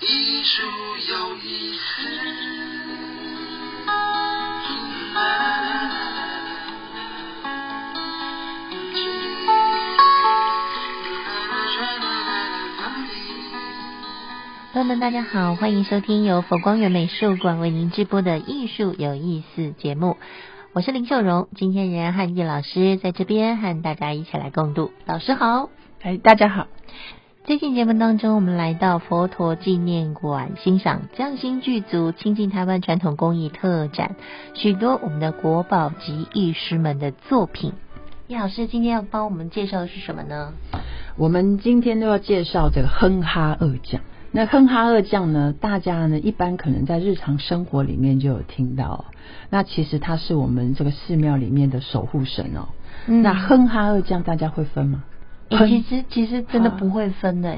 艺术有意思。朋友们，大家好，欢迎收听由佛光园美术馆为您直播的《艺术有意思》节目，我是林秀荣。今天仍然和叶老师在这边和大家一起来共度。老师好，哎，大家好。最近节目当中，我们来到佛陀纪念馆欣赏匠心剧组亲近台湾传统工艺特展，许多我们的国宝级艺师们的作品。叶老师今天要帮我们介绍的是什么呢？我们今天都要介绍这个哼哈二将。那哼哈二将呢，大家呢一般可能在日常生活里面就有听到。那其实他是我们这个寺庙里面的守护神哦。嗯那哼哈二将大家会分吗？欸其实其实真的不会分的，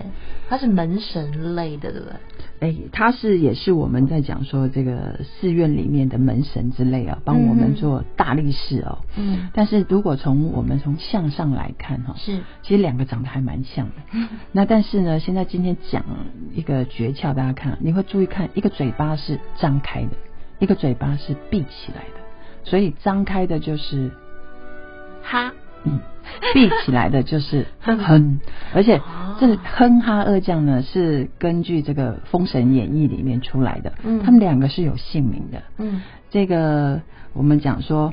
它是门神类的，对不对？哎，它是也是我们在讲说这个寺院里面的门神之类啊，帮我们做大力士哦。嗯，但是如果从我们从相上来看哈、是其实两个长得还蛮像的。那但是呢，现在今天讲一个诀窍，大家看，你会注意看，一个嘴巴是张开的，一个嘴巴是闭起来的。所以张开的就是哈，嗯，闭起来的就是哼，而且这个哼哈二将呢是根据这个《封神演义》里面出来的，嗯他们两个是有姓名的。嗯这个我们讲说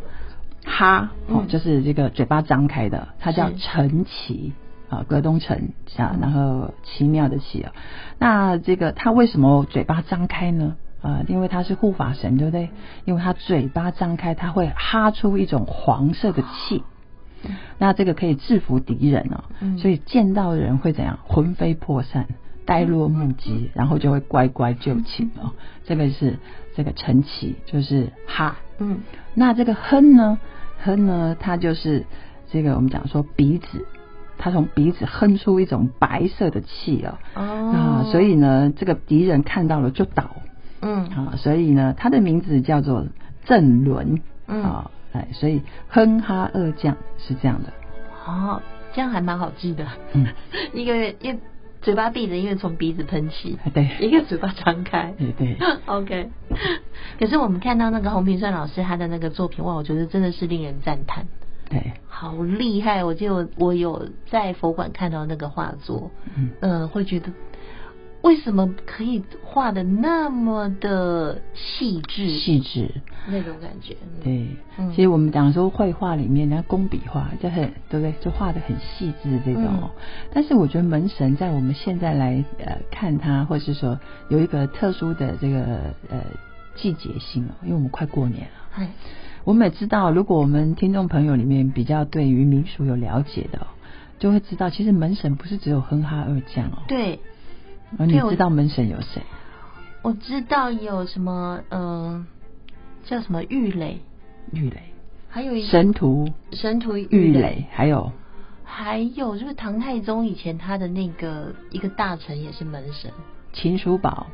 哈哦嗯，就是这个嘴巴张开的，它叫陈奇啊，葛东城然后奇妙的奇啊。那这个他为什么嘴巴张开呢？啊，因为他是护法神，对不对？因为他嘴巴张开，他会哈出一种黄色的气。那这个可以制服敌人哦，嗯所以见到人会怎样？魂飞魄散，呆若木鸡，然后就会乖乖就寝哦。这个是这个陈奇，就是哈。嗯那这个哼呢？哼呢？它就是这个我们讲说鼻子，它从鼻子哼出一种白色的气哦。哦啊，所以呢，这个敌人看到了就倒嗯啊，所以呢，它的名字叫做正伦嗯啊，哎，所以哼哈二将是这样的。哦，这样还蛮好记的。嗯，一个一嘴巴闭着，因为从鼻子喷气；对一个嘴巴张开。对对，OK，可是我们看到那个洪平顺老师他的那个作品，哇，我觉得真的是令人赞叹，对，好厉害！我记得我我有在佛馆看到那个画作，嗯嗯、会觉得为什么可以画的那么的细致，细致。那种感觉。嗯对，嗯其实我们讲说绘画里面，人家工笔画就很对不对？就画的很细致这种、哦。但是我觉得门神在我们现在来呃看它，或是说有一个特殊的这个呃季节性哦，因为我们快过年了。哎，我们也知道，如果我们听众朋友里面比较对于民俗有了解的、哦，就会知道，其实门神不是只有哼哈二将哦。对，哦，你知道门神有谁？我知道有什么，嗯、叫什么玉垒，玉垒、还有一神徒、神徒玉，垒，还有还有就是唐太宗以前他的那个一个大臣也是门神秦叔宝、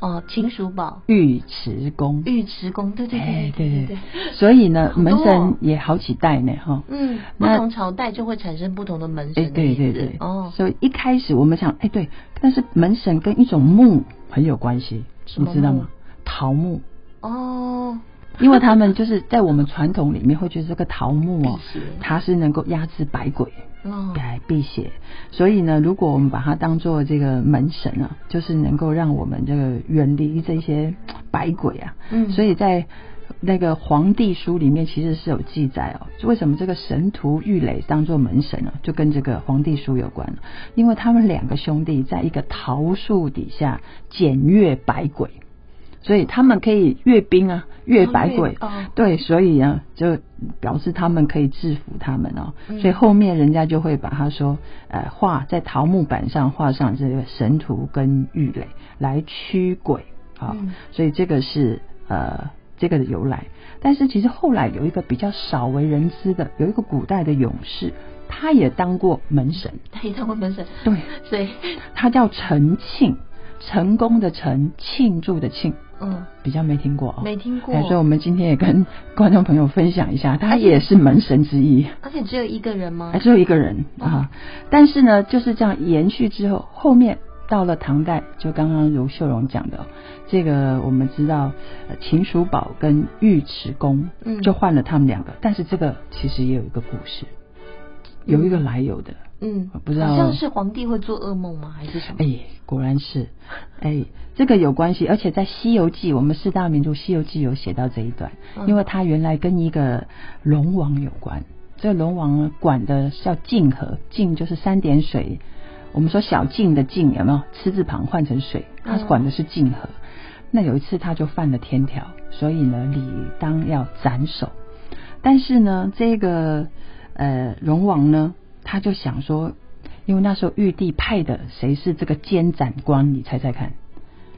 哦，秦叔宝、尉迟恭。尉迟恭，对对哎，对对对所以呢，门神也好几代呢，哈。嗯，不同朝代就会产生不同的门哎，神对对对，哦，所以一开始我们想，哎，对，但是门神跟一种木很有关系，你知道吗？桃木，哦，因为他们就是在我们传统里面会觉得这个桃木哦它是能够压制百鬼。哦，来辟邪，所以呢，如果我们把它当做这个门神啊，就是能够让我们这个远离这些百鬼啊。嗯所以在那个黄帝书里面其实是有记载哦，为什么这个神荼郁垒当做门神呢？就跟这个黄帝书有关了，因为他们两个兄弟在一个桃树底下检阅百鬼。所以他们可以阅兵啊，阅百鬼，对，所以啊，就表示他们可以制服他们哦。嗯。所以后面人家就会把他说，呃，画在桃木板上画上这个神图跟玉垒来驱鬼啊、嗯。所以这个是呃这个的由来。但是其实后来有一个比较少为人知的，有一个古代的勇士，他也当过门神，他也当过门神，对，所以他叫陈庆，成功的陈，庆祝的庆，嗯，比较没听过哦，没听过哎所以我们今天也跟观众朋友分享一下，他也是门神之一。而且只有一个人吗还？只有一个人啊。但是呢，就是这样延续之后，后面到了唐代，就刚刚如秀荣讲的，这个我们知道，呃秦叔宝跟尉迟恭，嗯就换了他们两个。但是这个其实也有一个故事，有一个来由的。嗯，不知道好像是皇帝会做噩梦吗？还是什么？哎，果然是，哎，这个有关系，而且在《西游记》，我们四大名著《西游记》有写到这一段，嗯因为它原来跟一个龙王有关。这个龙王呢，管的叫泾河，泾就是三点水，我们说小泾的泾有没有？吃字旁换成水，他嗯管的是泾河。那有一次他就犯了天条，所以呢，理当要斩首。但是呢，这个呃龙王呢，他就想说，因为那时候玉帝派的谁是这个监斩官，你猜猜看？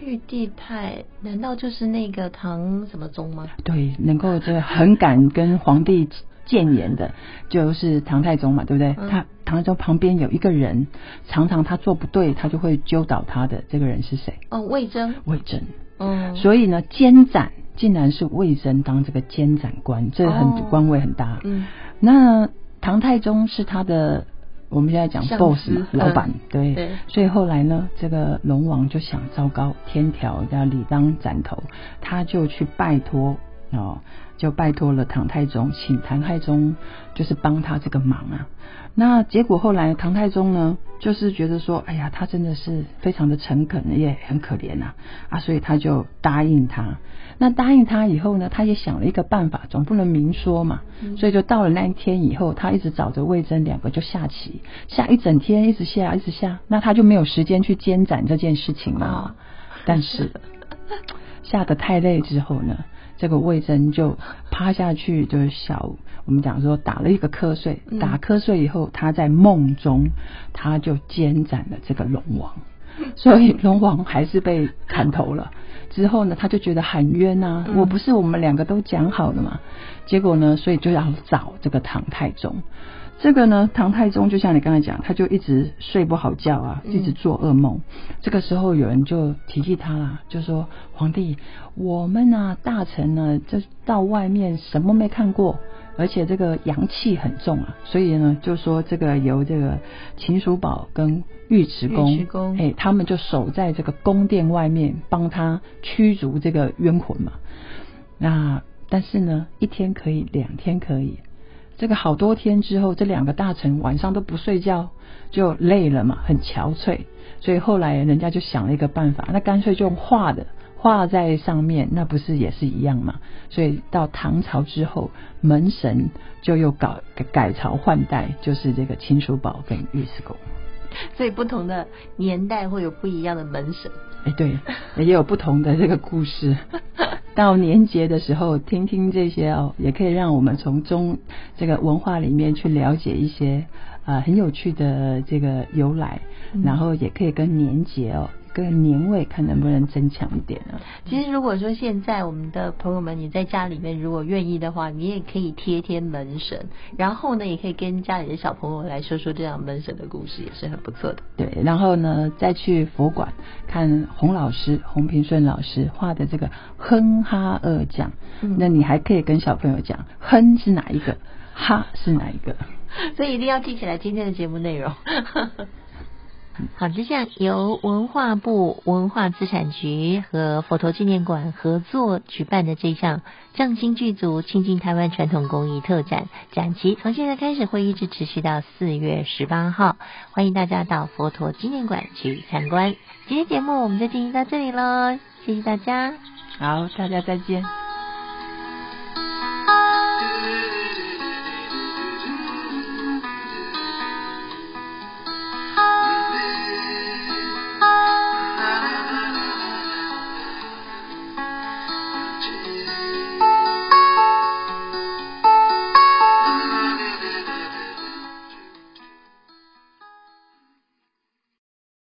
玉帝派难道就是那个唐什么宗吗？对，能够这个很敢跟皇帝谏言的，就是唐太宗嘛，对不对？嗯他唐太宗旁边有一个人，常常他做不对，他就会揪倒他的。这个人是谁？哦，魏征。魏征。嗯，所以呢，监斩竟然是魏征当这个监斩官，这很、哦官位很大。嗯，那唐太宗是他的，我们现在讲 boss 嘛，老板，嗯对，对。所以后来呢，这个龙王就想，糟糕，天条要理当斩头，他就去拜托哦，就拜托了唐太宗，请唐太宗就是帮他这个忙啊。那结果后来唐太宗呢，就是觉得说，哎呀，他真的是非常的诚恳，也很可怜呐、啊，所以他就答应他。那答应他以后呢，他也想了一个办法，总不能明说嘛，所以就到了那一天以后，他一直找着魏征两个就下棋，下一整天，一直下，一直下，那他就没有时间去监斩这件事情嘛。但是下得太累之后呢，这个魏征就趴下去，就是小我们讲说打了一个瞌睡，嗯打瞌睡以后，他在梦中他就监斩了这个龙王。所以龙王还是被砍头了。之后呢，他就觉得很冤呐、嗯我不是我们两个都讲好了嘛？结果呢，所以就要找这个唐太宗。这个呢，唐太宗就像你刚才讲，他就一直睡不好觉啊，嗯一直做噩梦。这个时候有人就提议他啦，就说：“皇帝，我们啊大臣呢，就到外面什么没看过，而且这个阳气很重啊，所以呢，就说这个由这个秦叔宝跟尉迟恭，哎，他们就守在这个宫殿外面，帮他驱逐这个冤魂嘛。那但是呢，一天可以，两天可以，这个好多天之后，这两个大臣晚上都不睡觉，就累了嘛，很憔悴，所以后来人家就想了一个办法，那干脆就用画的。画在上面，那不是也是一样嘛？所以到唐朝之后，门神就又搞改改朝换代，就是这个秦叔宝跟尉迟恭。所以不同的年代会有不一样的门神。哎，对，也有不同的这个故事。到年节的时候，听听这些哦，也可以让我们从中这个文化里面去了解一些呃很有趣的这个由来，嗯然后也可以跟年节哦，跟年味看能不能增强一点呢？其实如果说现在我们的朋友们，你在家里面如果愿意的话，你也可以贴贴门神，然后呢，也可以跟家里的小朋友来说说这样门神的故事，也是很不错的。对，然后呢，再去佛馆看洪老师、洪平顺老师画的这个哼哈二将，嗯那你还可以跟小朋友讲哼是哪一个，哈是哪一个。所以一定要记起来今天的节目内容。好，就这样由文化部文化资产局和佛陀纪念馆合作举办的这项匠心剧组亲近台湾传统工艺特展展期，从现在开始会一直持续到四月十八号，欢迎大家到佛陀纪念馆去参观。今天节目我们就进行到这里喽，谢谢大家。好，大家再见。